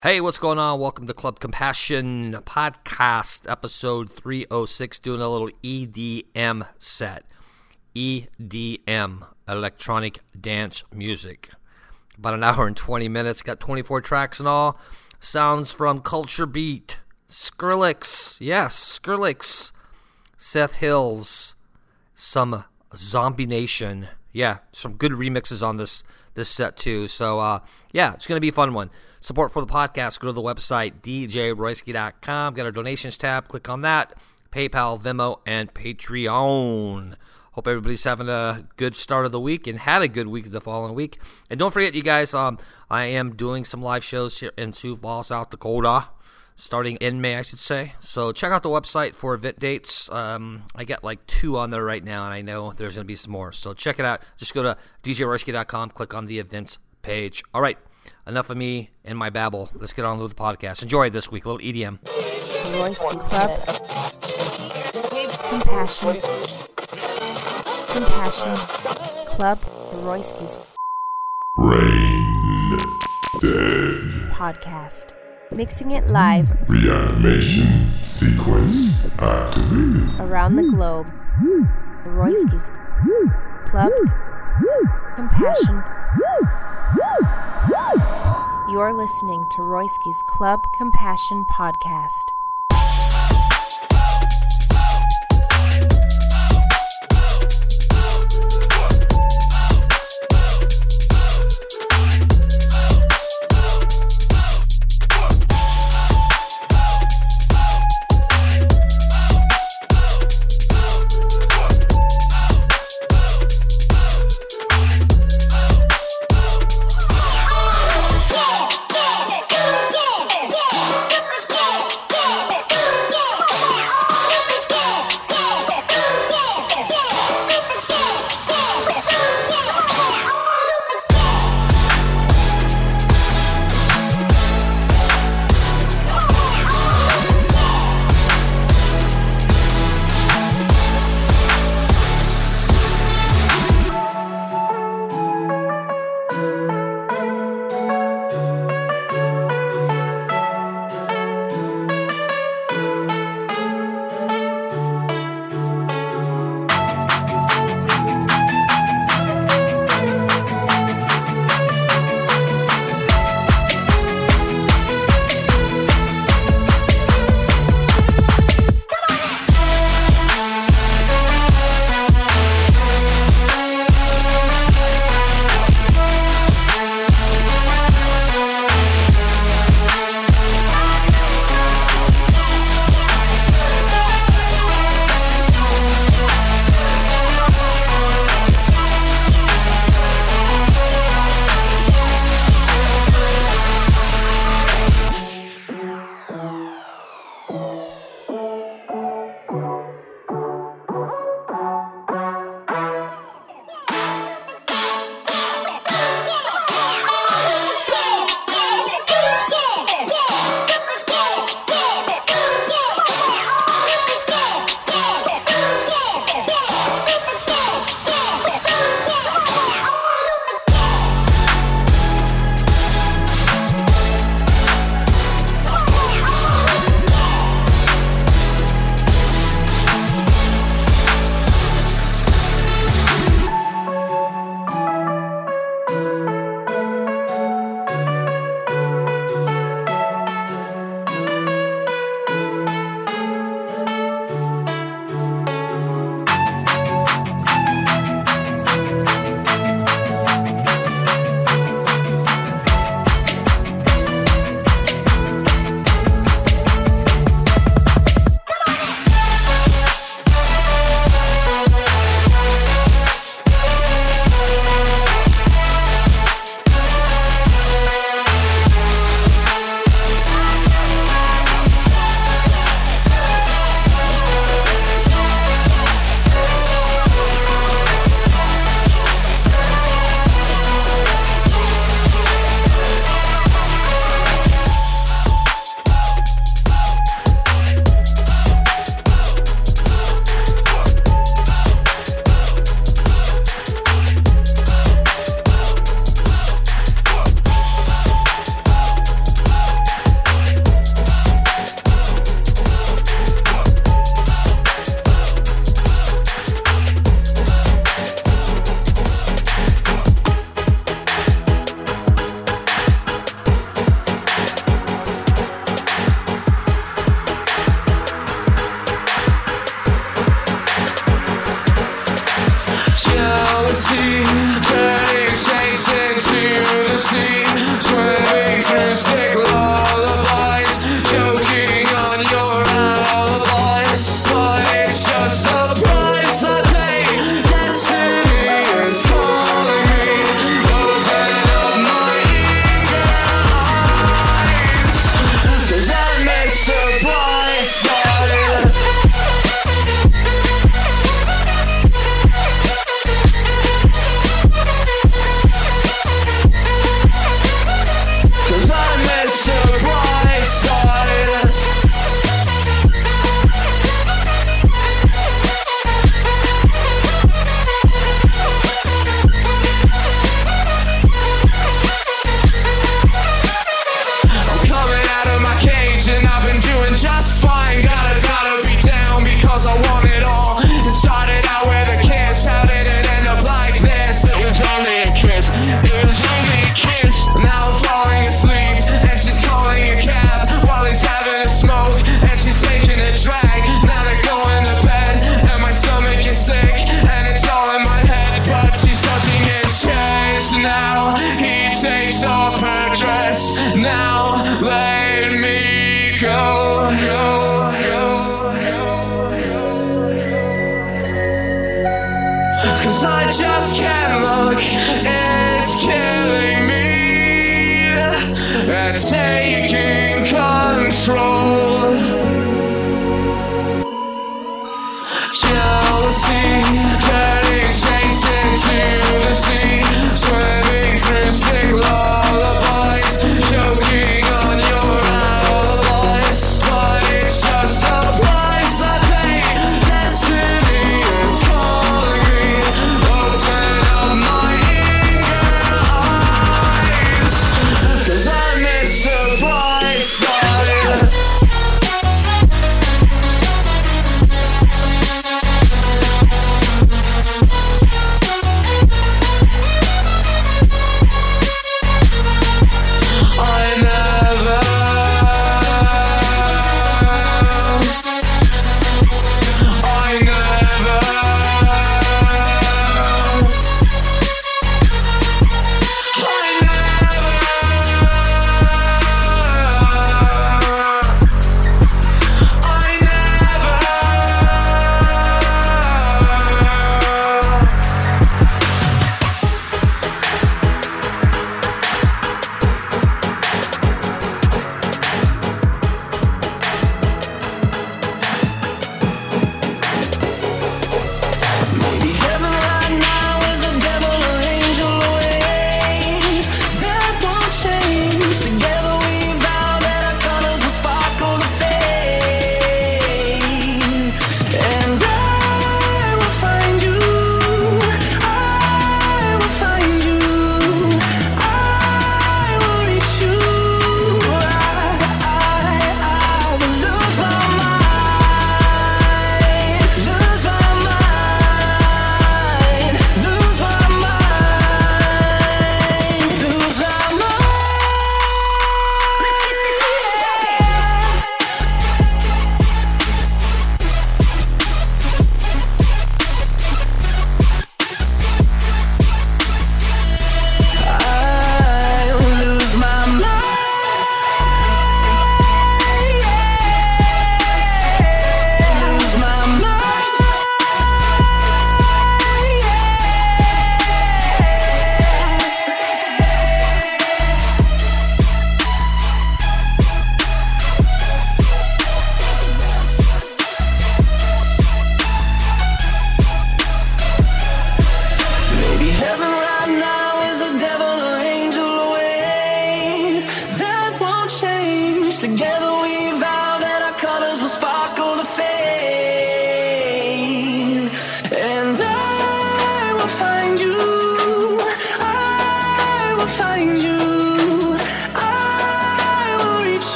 Hey, what's going on? Welcome to Club Compassion Podcast, episode 306, doing a little EDM set. EDM, electronic dance music. About an hour and 20 minutes, got 24 tracks and all. Sounds from Culture Beat, Skrillex, yes, Skrillex, Seth Hills, some Zombie Nation. Yeah, some good remixes on this this set too. So uh, yeah, it's gonna be a fun one. Support for the podcast. Go to the website djroyski.com. Get our donations tab. Click on that. PayPal, Venmo, and Patreon. Hope everybody's having a good start of the week and had a good week the following week. And don't forget, you guys, um, I am doing some live shows here in Sioux Falls, South Dakota starting in May, I should say. So check out the website for event dates. Um, I got like two on there right now, and I know there's going to be some more. So check it out. Just go to djroyski.com, click on the events page. All right, enough of me and my babble. Let's get on with the podcast. Enjoy this week, a little EDM. Royski's Club. Compassion. Compassion. Club Royski's Brain dead. podcast. Mixing it live Reanimation sequence activated. around the globe. Royski's Club Compassion. You're listening to Royski's Club Compassion podcast.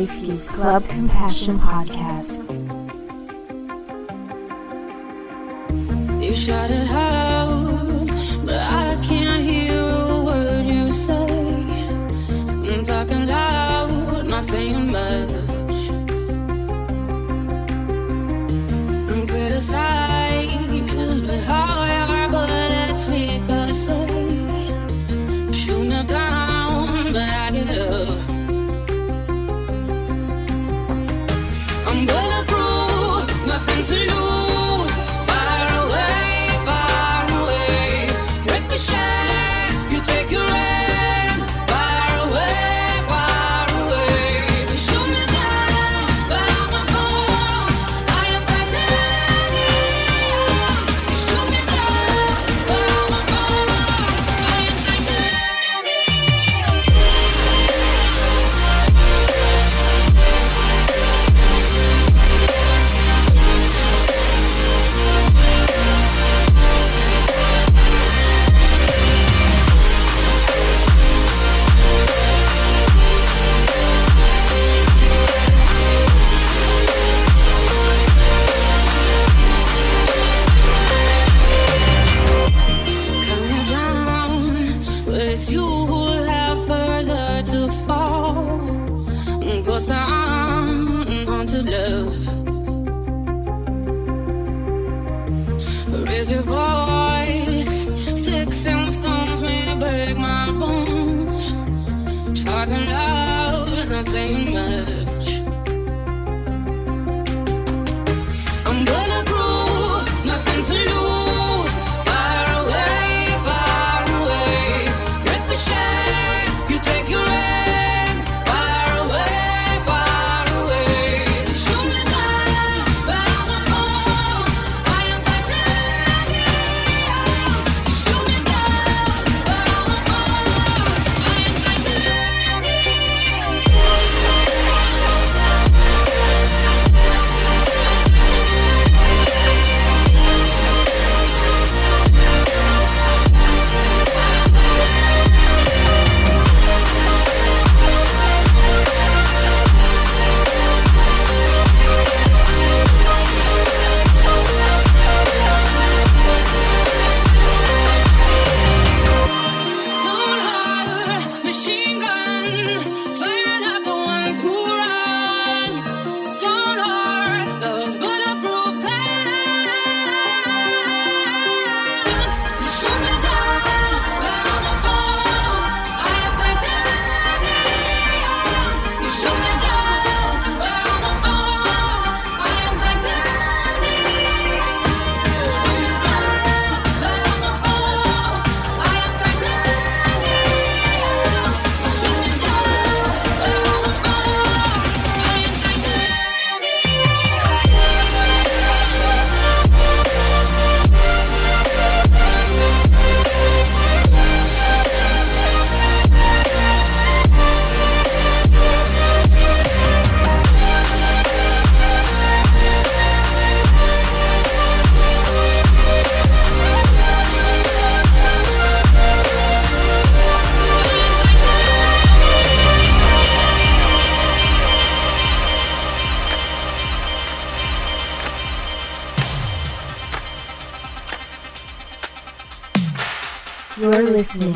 Royski's Club Compassion Podcast. You shout it out,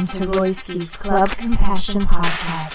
to Royski's Club Compassion Podcast.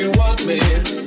You want me?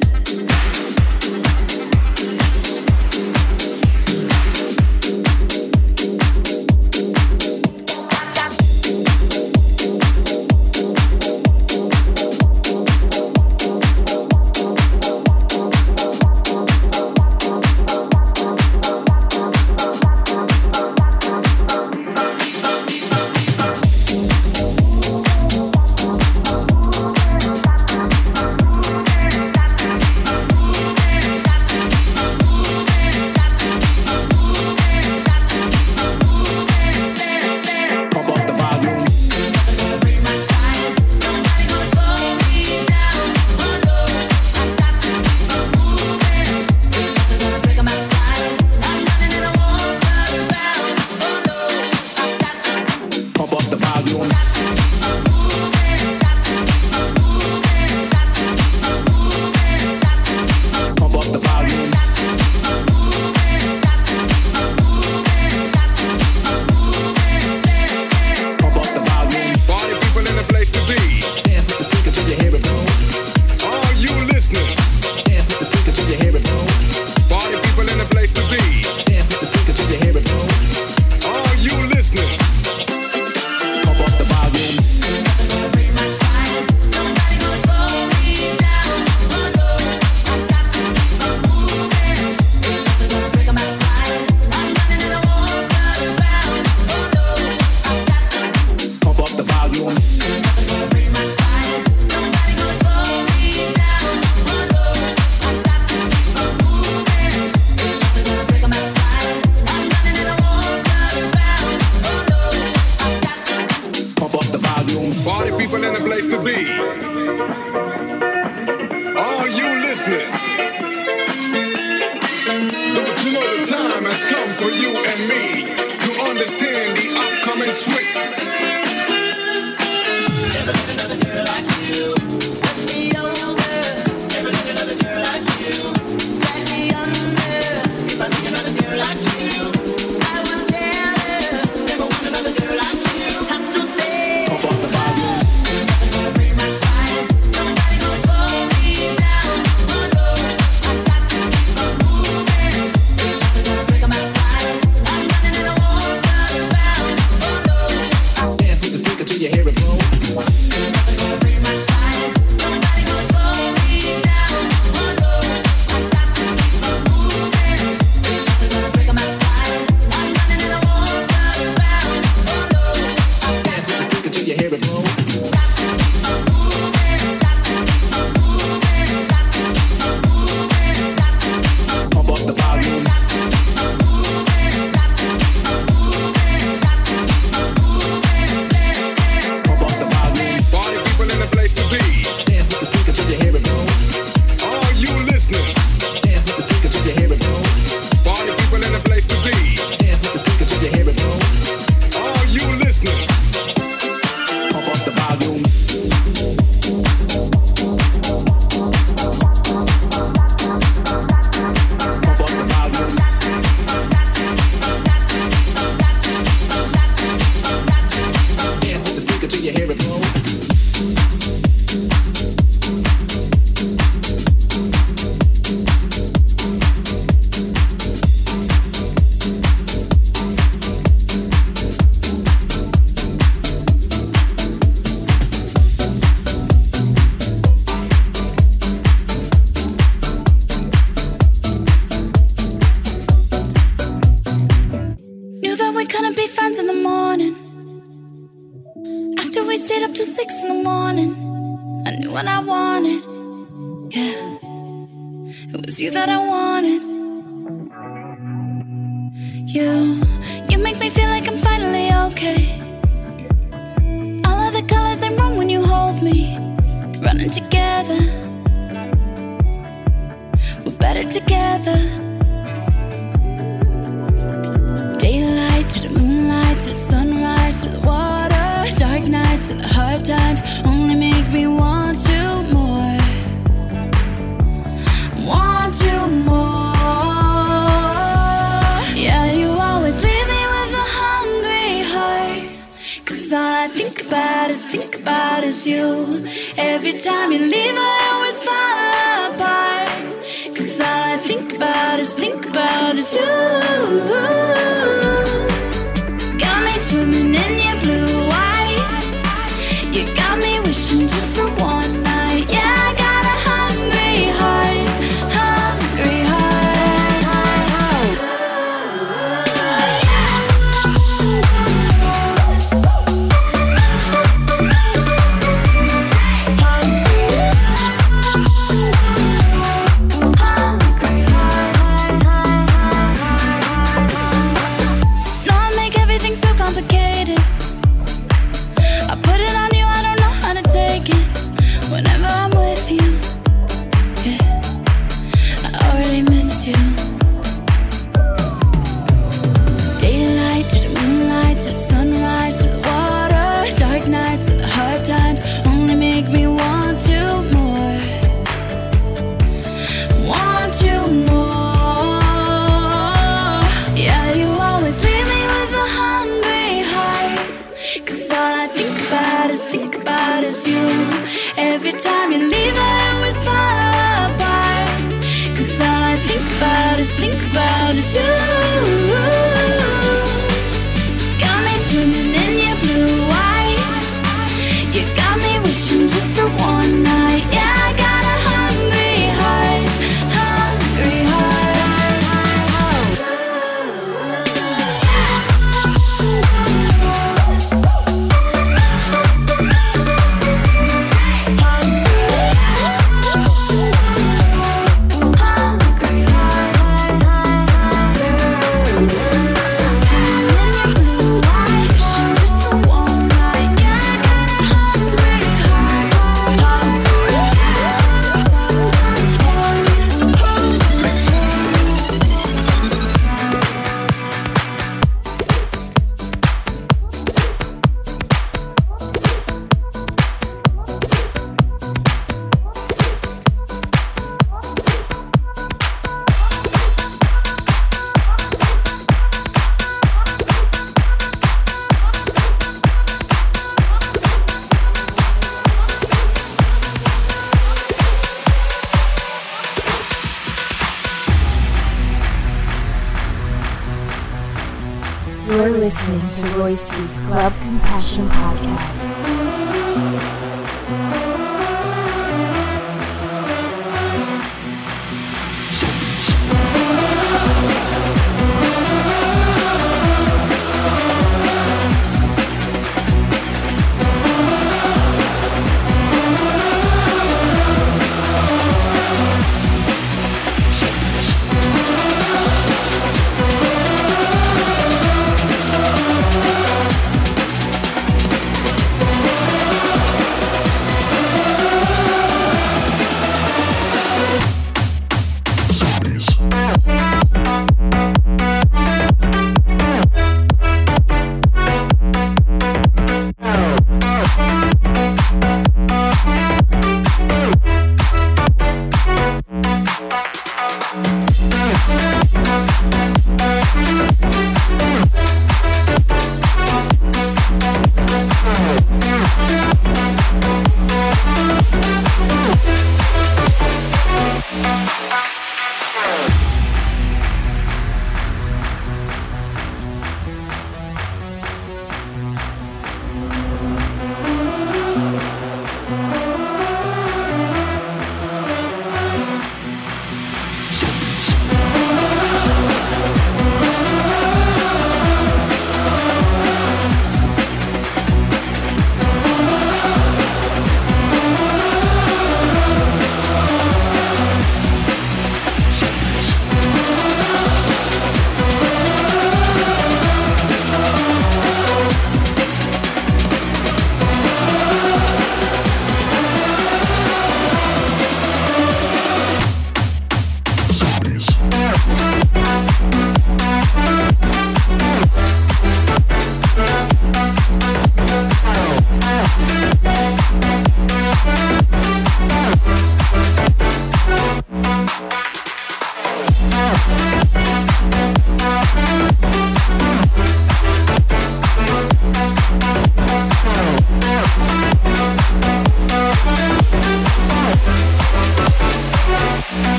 Podcast.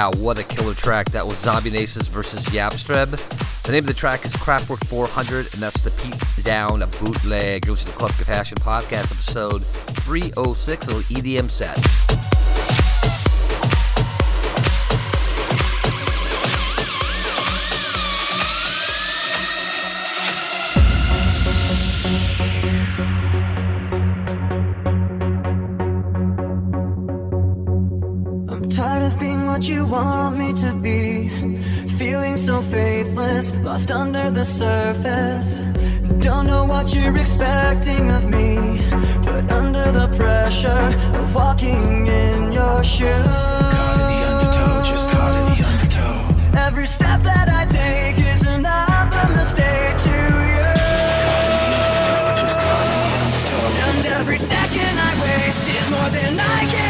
Yeah, what a killer track. That was Zombie Nation versus Yastreb. The name of the track is Craftwork 400, and that's the Pete Down bootleg. It was the Club Compassion Podcast, episode 306, a little EDM set. Want me to be. Feeling so faithless, lost under the surface. Don't know what you're expecting of me, but under the pressure of walking in your shoes. Caught in the undertow, just caught in the undertow. Every step that I take is another mistake to you. And every second I waste is more than I can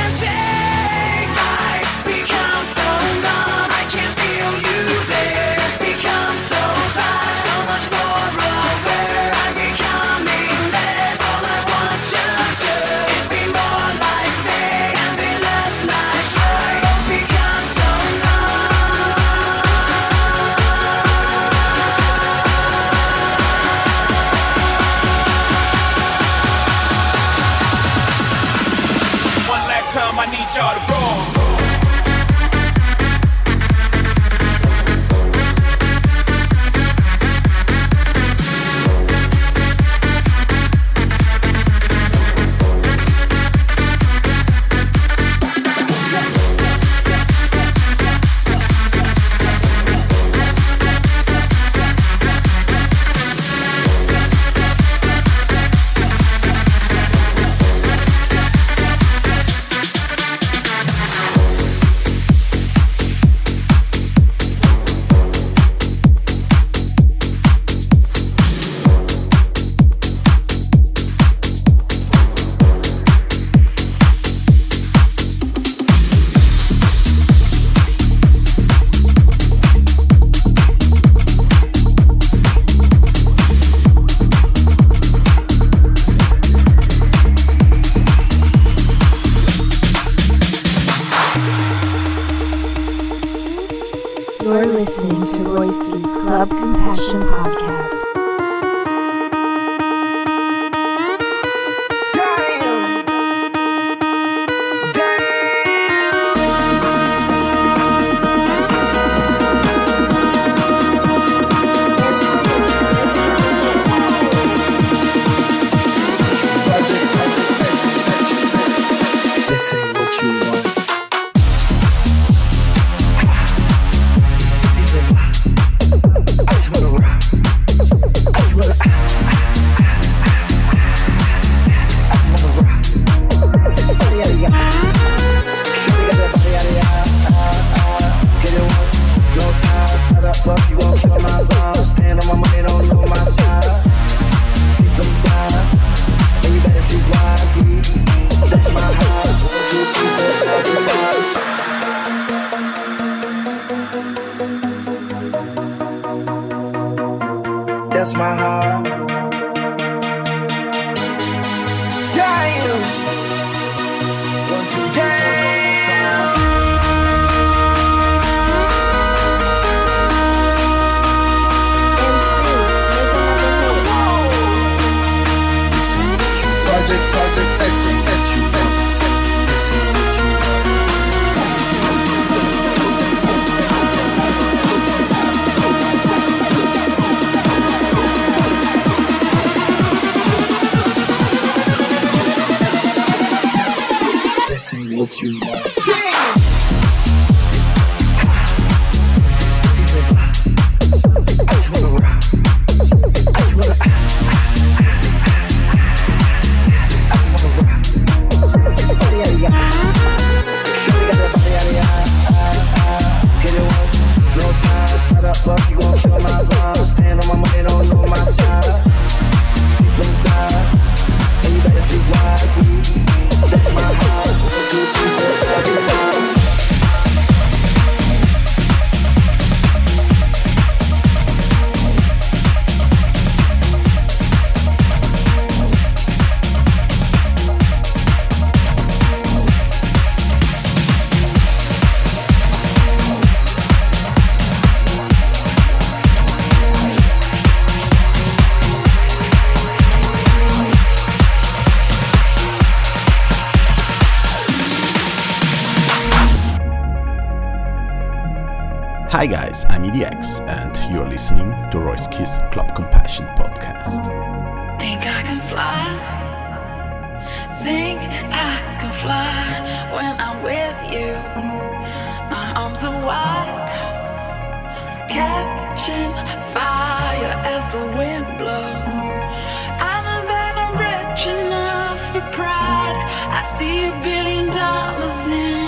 Podcast. Hi guys, I'm EDX, and you're listening to Royski's Club Compassion podcast. Think I can fly? Think I can fly when I'm with you. My arms are wide, catching fire as the wind blows. I know that I'm rich enough for pride. I see a billion dollars in.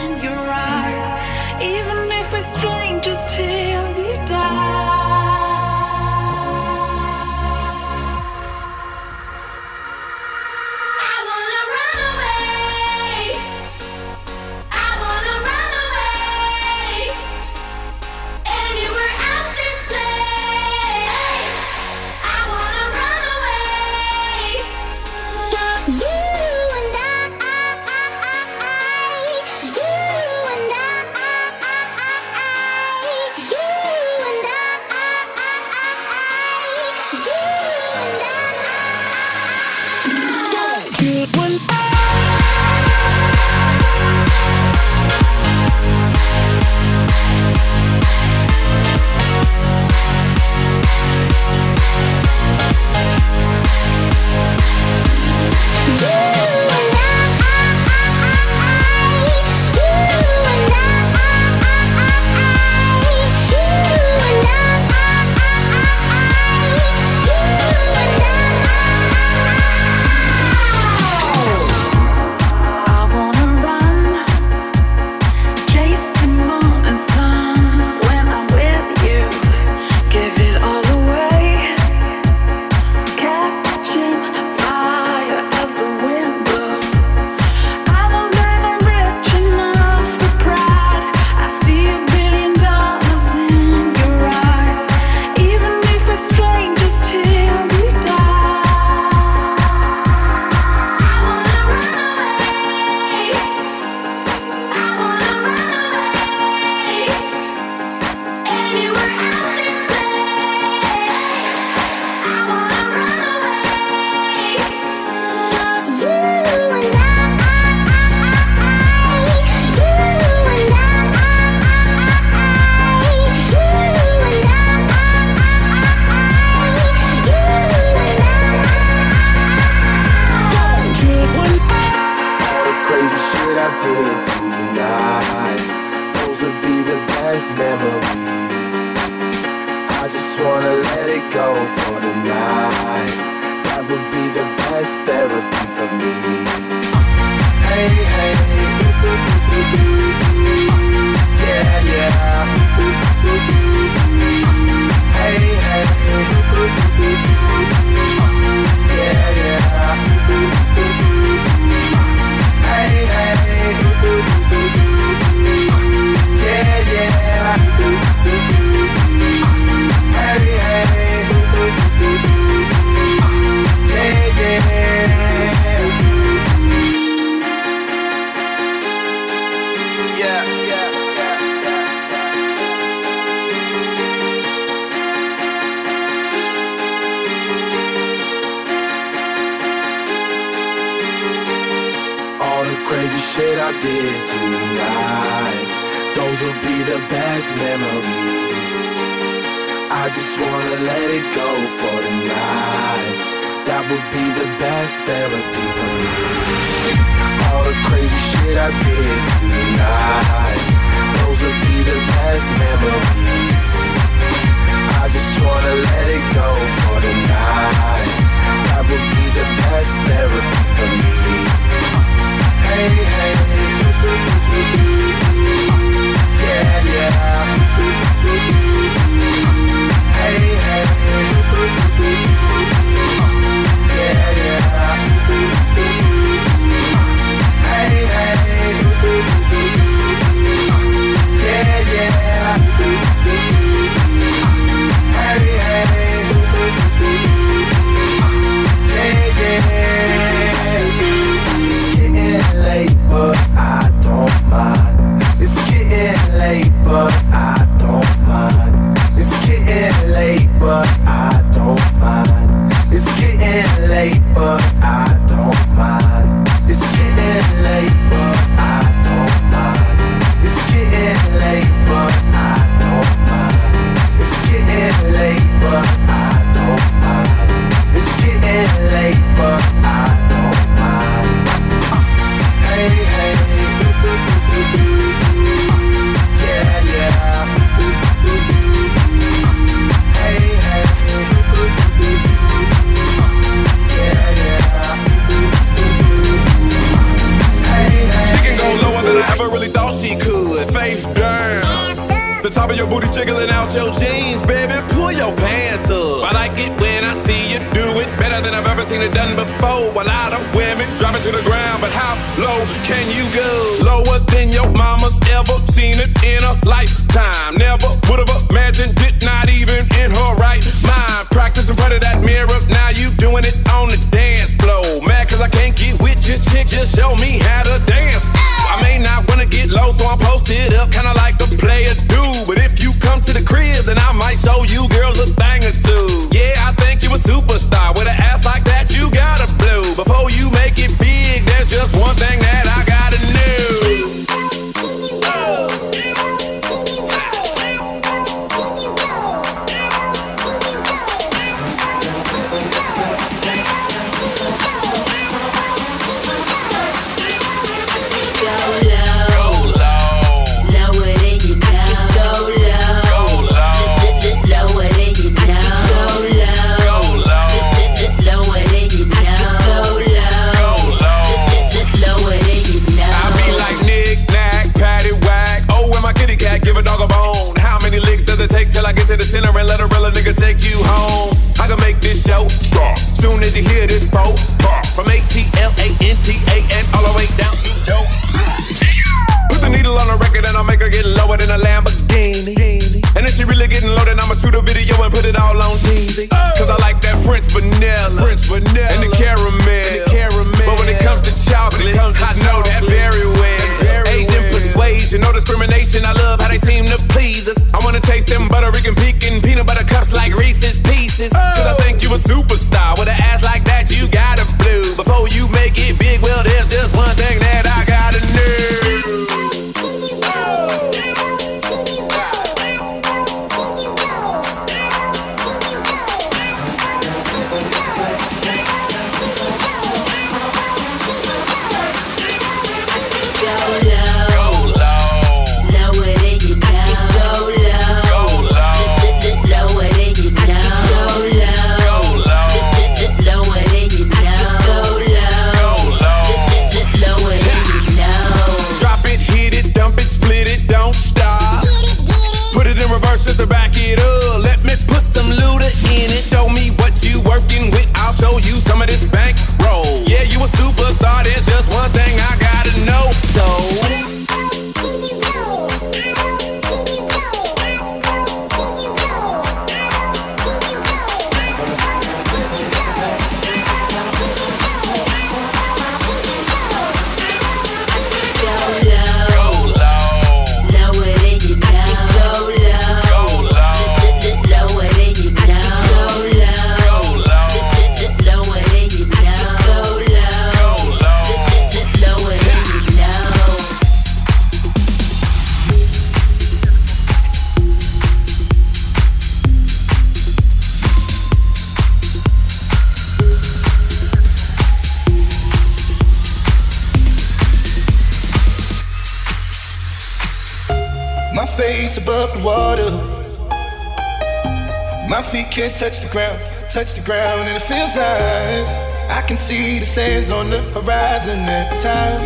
the ground and it feels like I can see the sands on the horizon Every time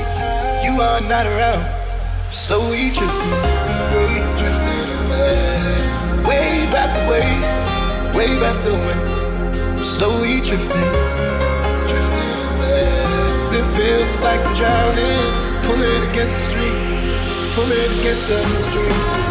you are not around. I'm slowly drifting, way drifting away, wave after wave, wave after wave. I'm slowly drifting, drifting away. It feels like I'm drowning, pulling against the stream, pulling against the stream.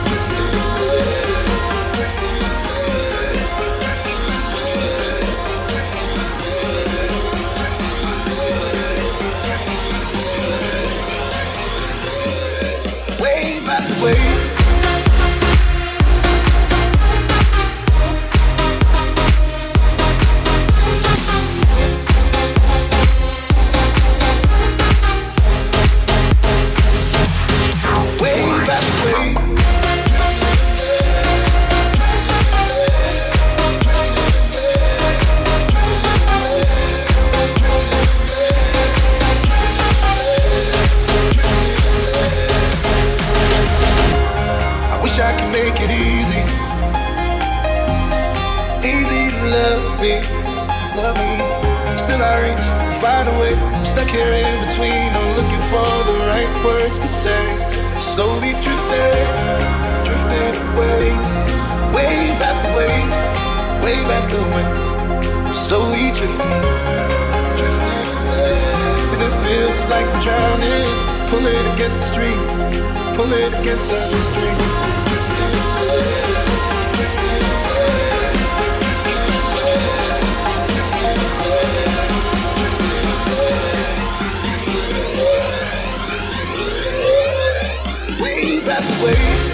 here in between. I'm looking for the right words to say. Slowly drifting, drifting away. Wave after wave, wave after wave. I'm slowly drifting, drifting away. And it feels like I'm drowning. Pull it against the stream, pull it against the stream. away.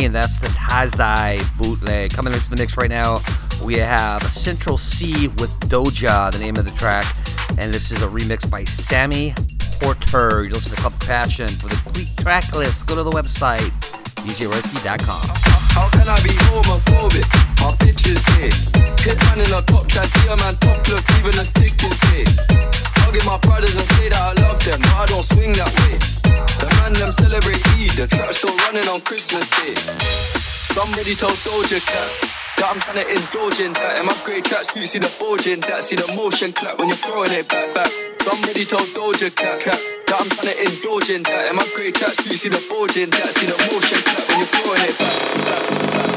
Vain. That's the TAZI bootleg. Coming into the mix right now, we have Central Cee with Doja, the name of the track. And this is a remix by Sammy Porter. You listen to Club Passion. For the complete track list, go to the website, djroyski.com. How can I be homophobic? Gay. Hit man in a top see a man topless, even a stick is gay. Hugging my brothers and say that I love them, but I don't swing that way. Man them celebrate Eid, the trap still running on Christmas Day. Somebody told Doja Cat that I'm trying to indulge in that. In my grey tracksuit, see the bulging that, see the motion clap when you're throwing it back back. Somebody told Doja Cat, cat that I'm trying to indulge in that. In my grey tracksuit, see the bulging that, see the motion clap when you're throwing it back. How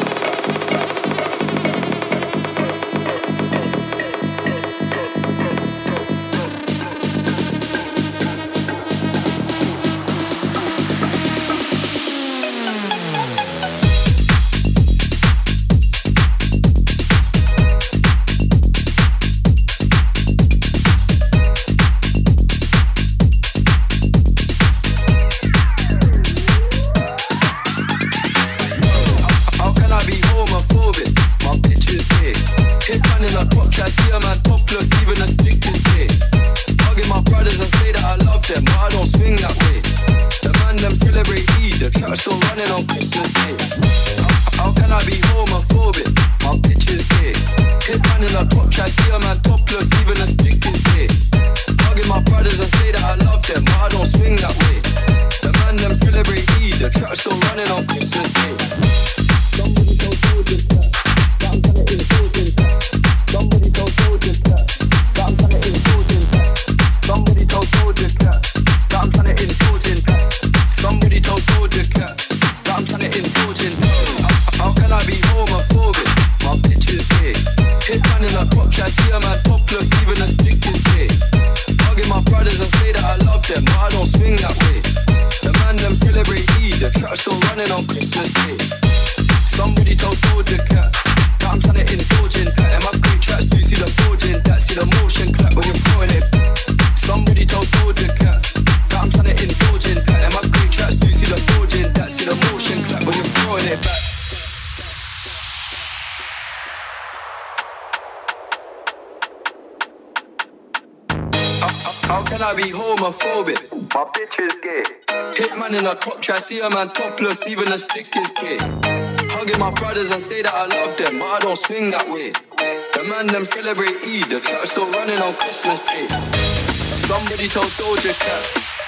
top try, see a man topless, even a stick is gay. Hugging my brothers and say that I love them, but I don't swing that way. The man them celebrate Eid, the trap still running on Christmas Day. Somebody told Doja Cat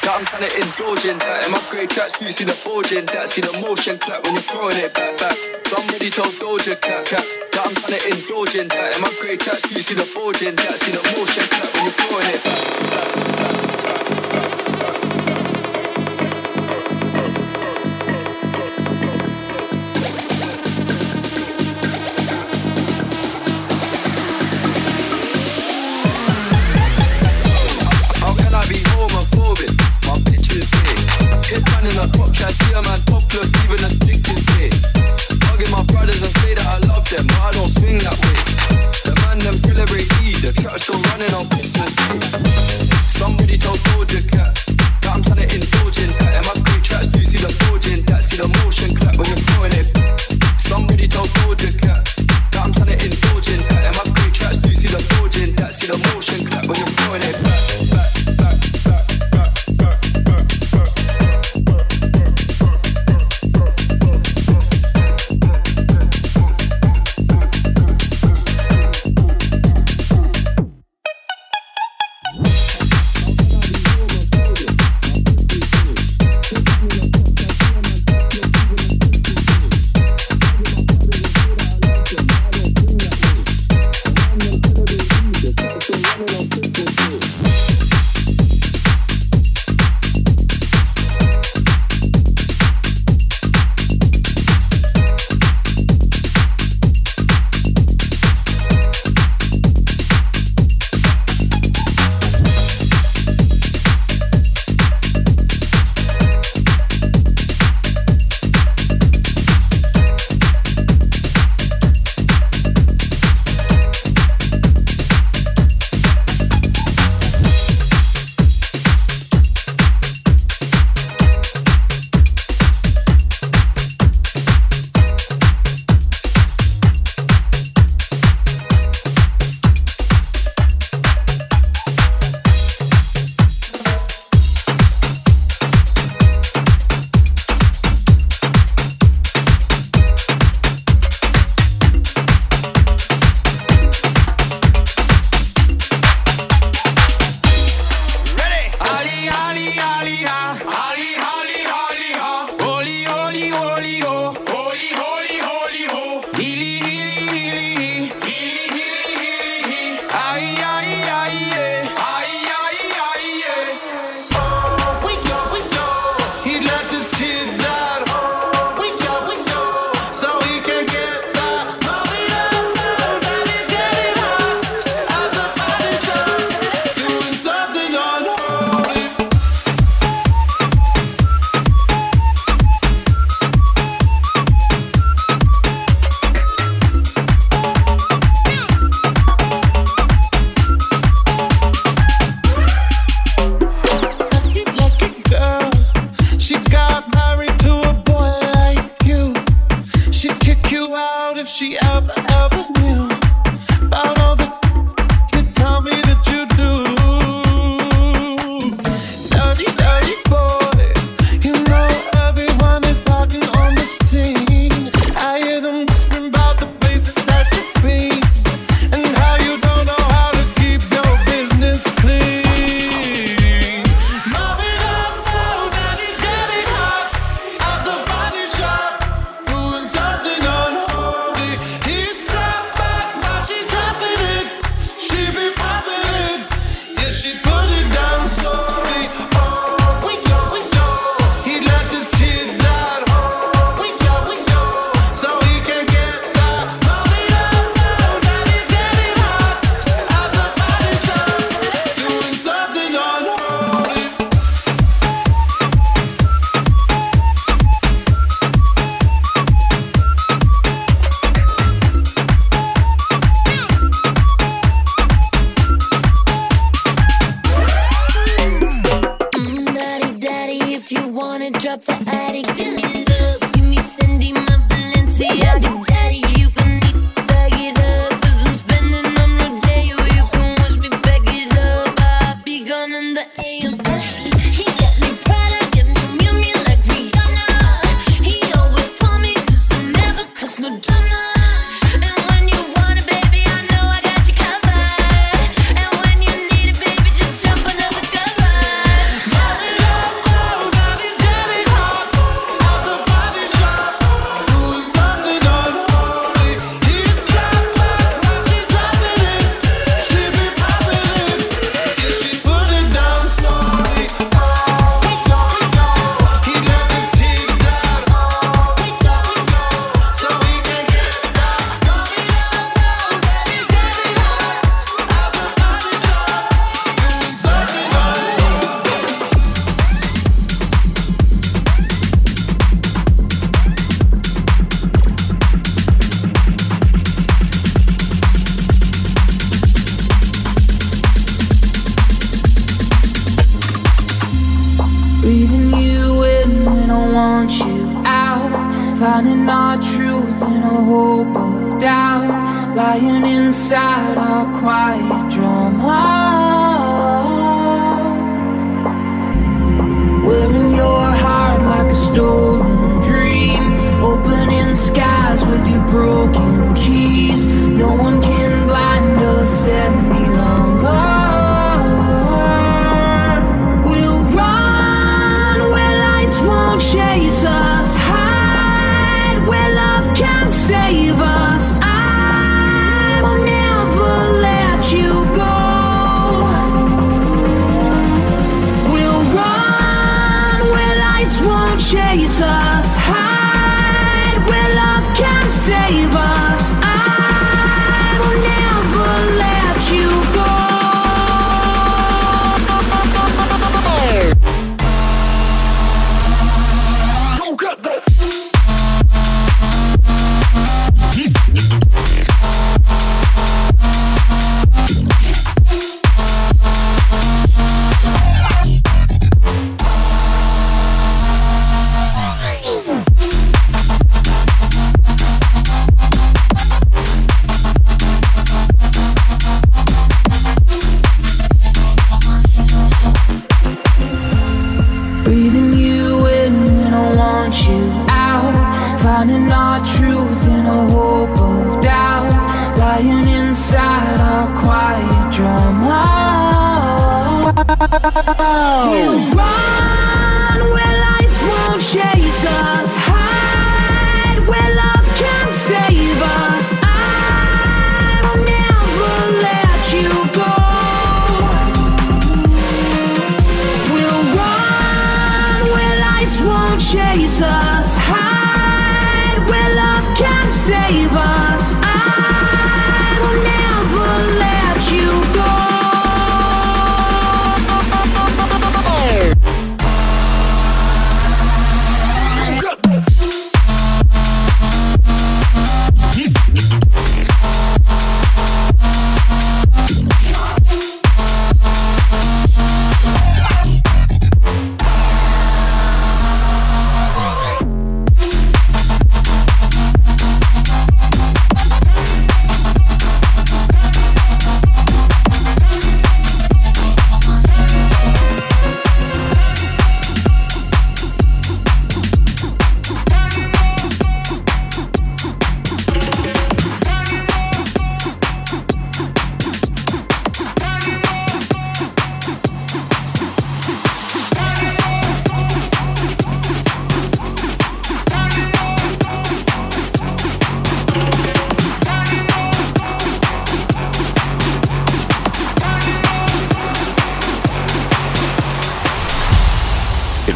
that I'm trying to indulge in that. In my grey tracksuit, see the bulging that, see the motion clap when you're throwing it back back. Somebody told Doja Cat, cat that I'm trying to indulge in that. In my grey tracksuit, see the bulging that, see the motion clap when you're throwing it back. How Somebody told Doja Cat that I'm trying to indulge in that. And my green tracksuit see the forging, that, see the motion clap when you're throwing it. Somebody told Doja Cat.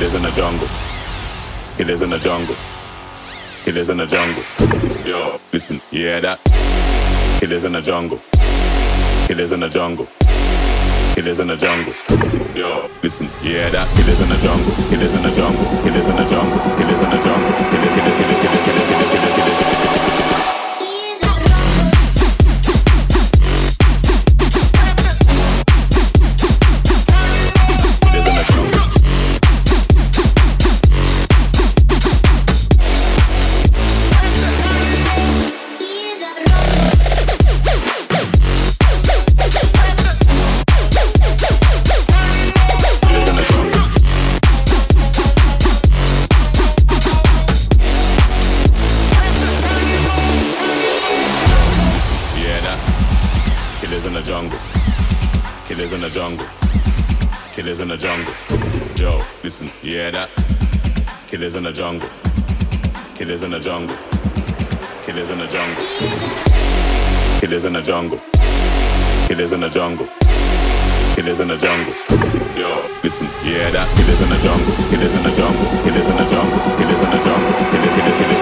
is in the jungle. It is in the jungle. It is in the jungle. Yo, listen, you hear that? It is in the jungle. It is in the jungle. It is in the jungle. Yo, listen, you hear that? It is in the jungle. It is in the jungle. It is in the jungle. It is in the jungle. It is in the jungle. It is in. The jungle. Killers in the jungle. Killers in the jungle. Killers in the jungle. Killers in the jungle. Killers in the jungle. Yo, listen, hear that? Killers in the jungle. Killers in the jungle. Killers in the jungle. Killers in the jungle. Killers, killers, killers,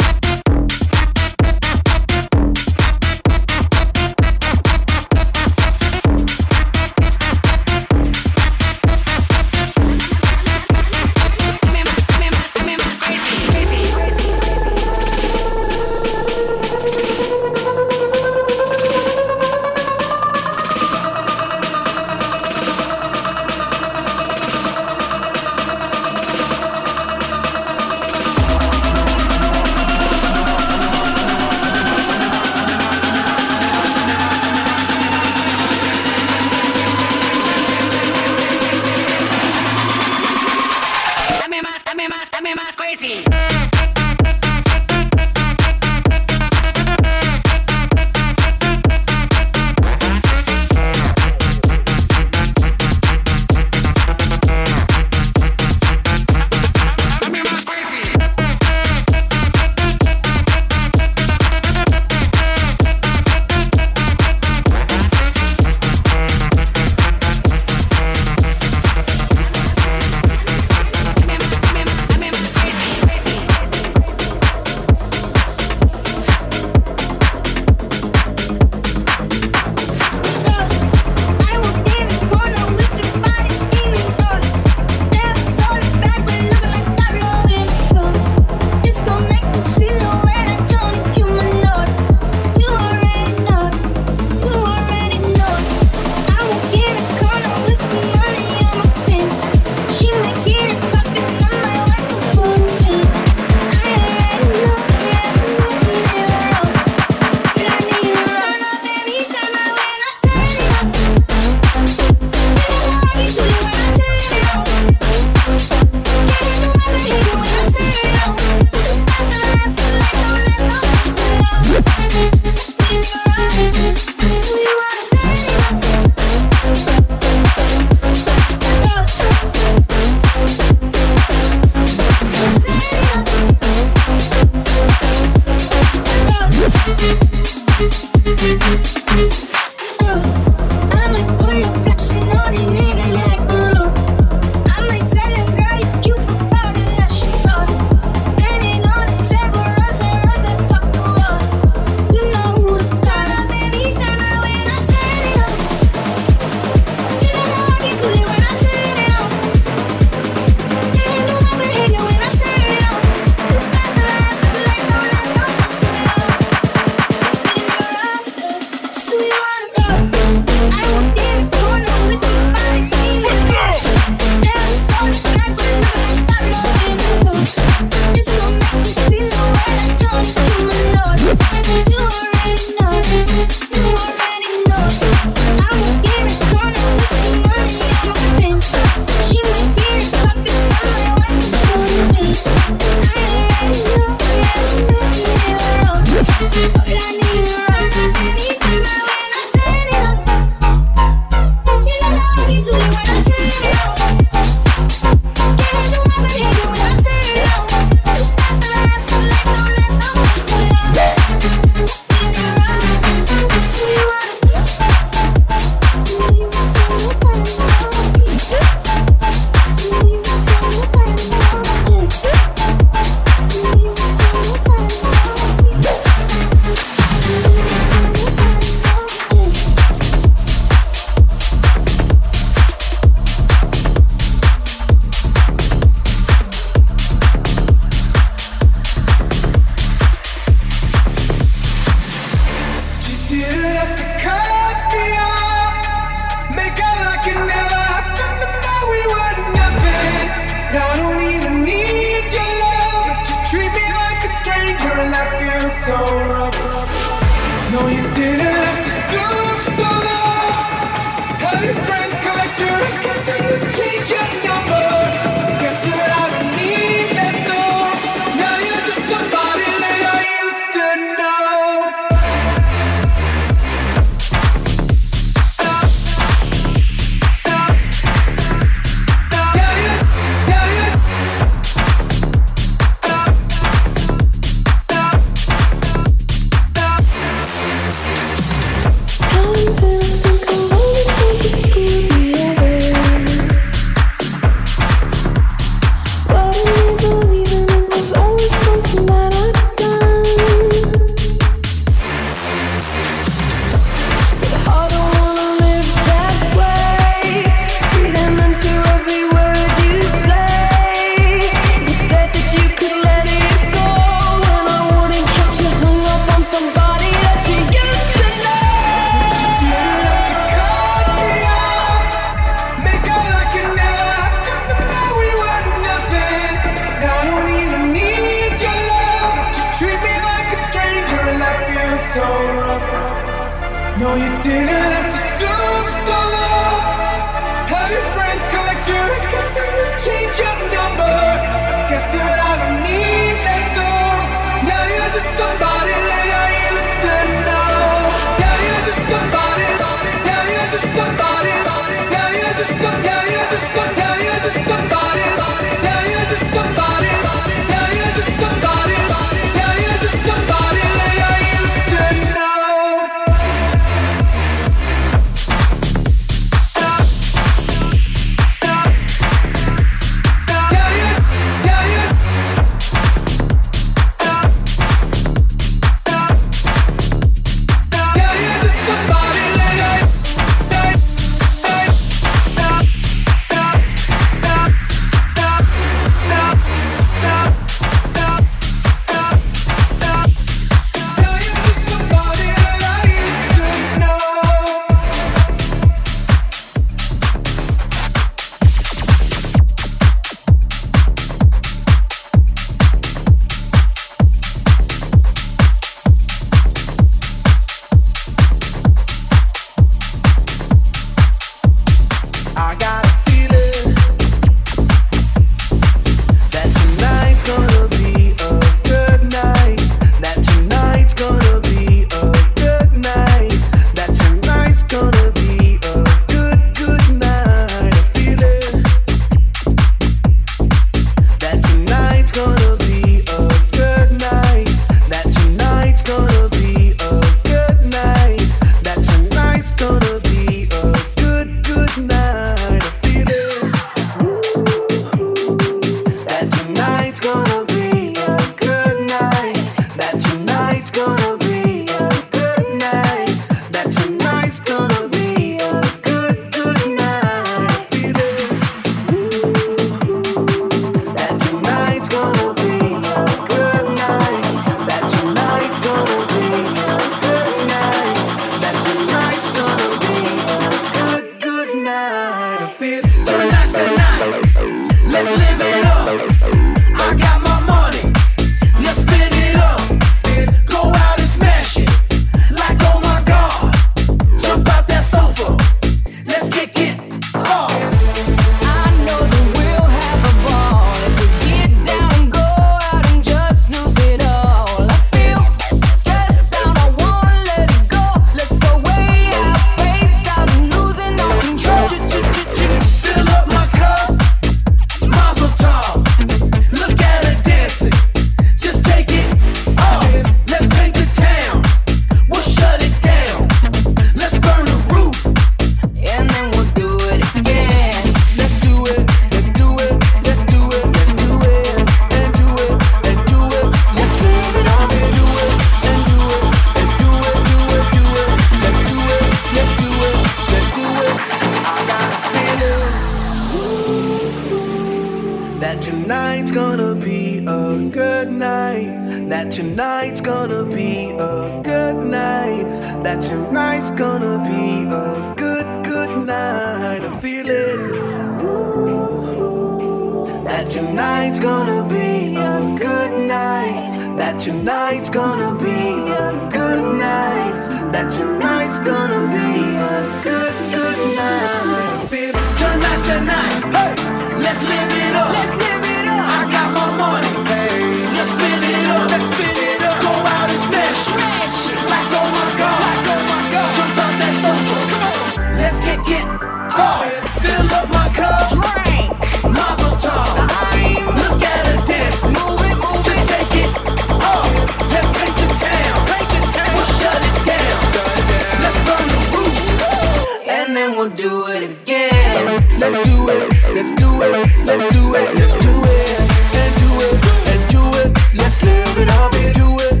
and we'll do it again. Let's do it, let's do it, let's do it, let's do it, and do it, and do it, let's live it up and do it.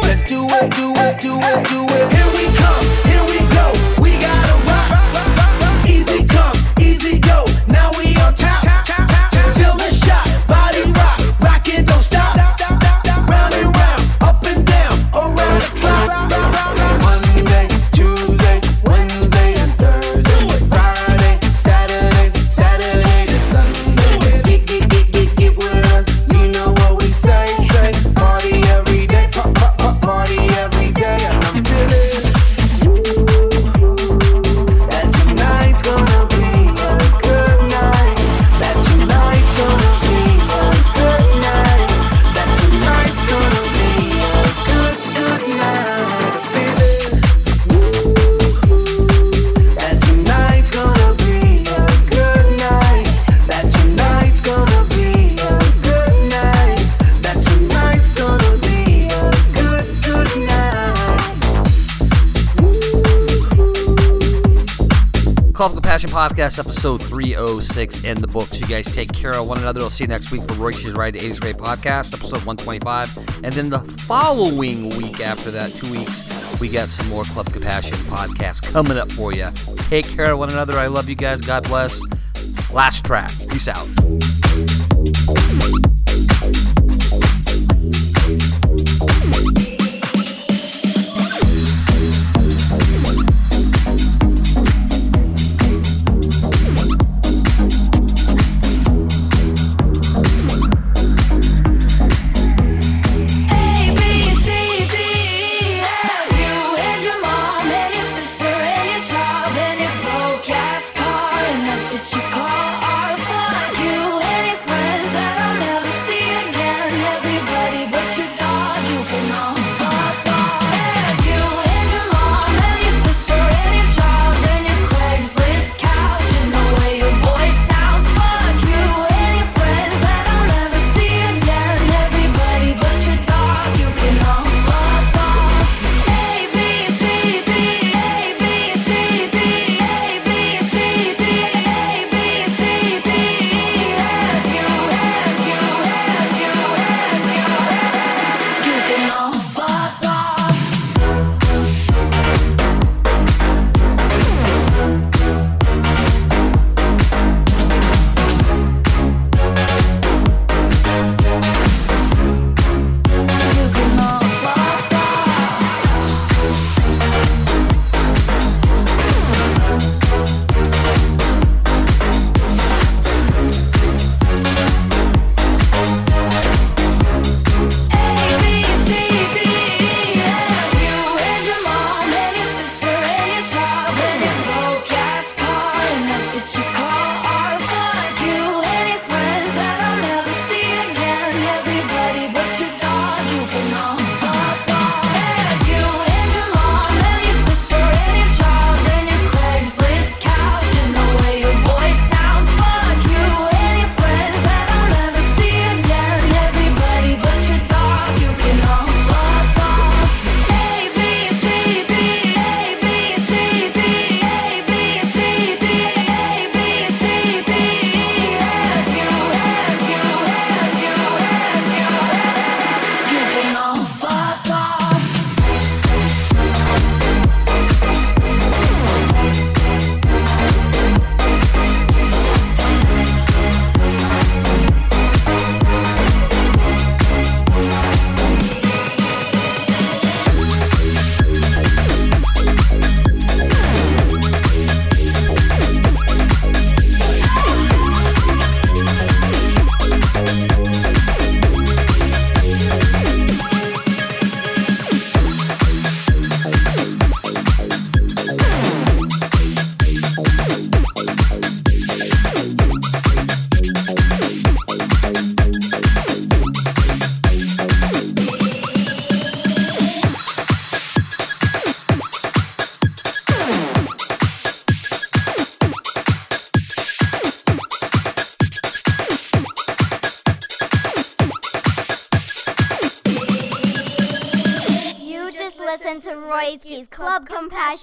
Do it, do it, do it, do it, do it. Here Podcast, episode 306 in the books. You guys take care of one another. I'll see you next week for Royski's Ride, to 80s Ray Podcast, episode 125. And then the following week after that, two weeks, we got some more Club Compassion podcast coming up for you. Take care of one another. I love you guys. God bless. Last track. Peace out.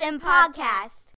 To Royski's podcast.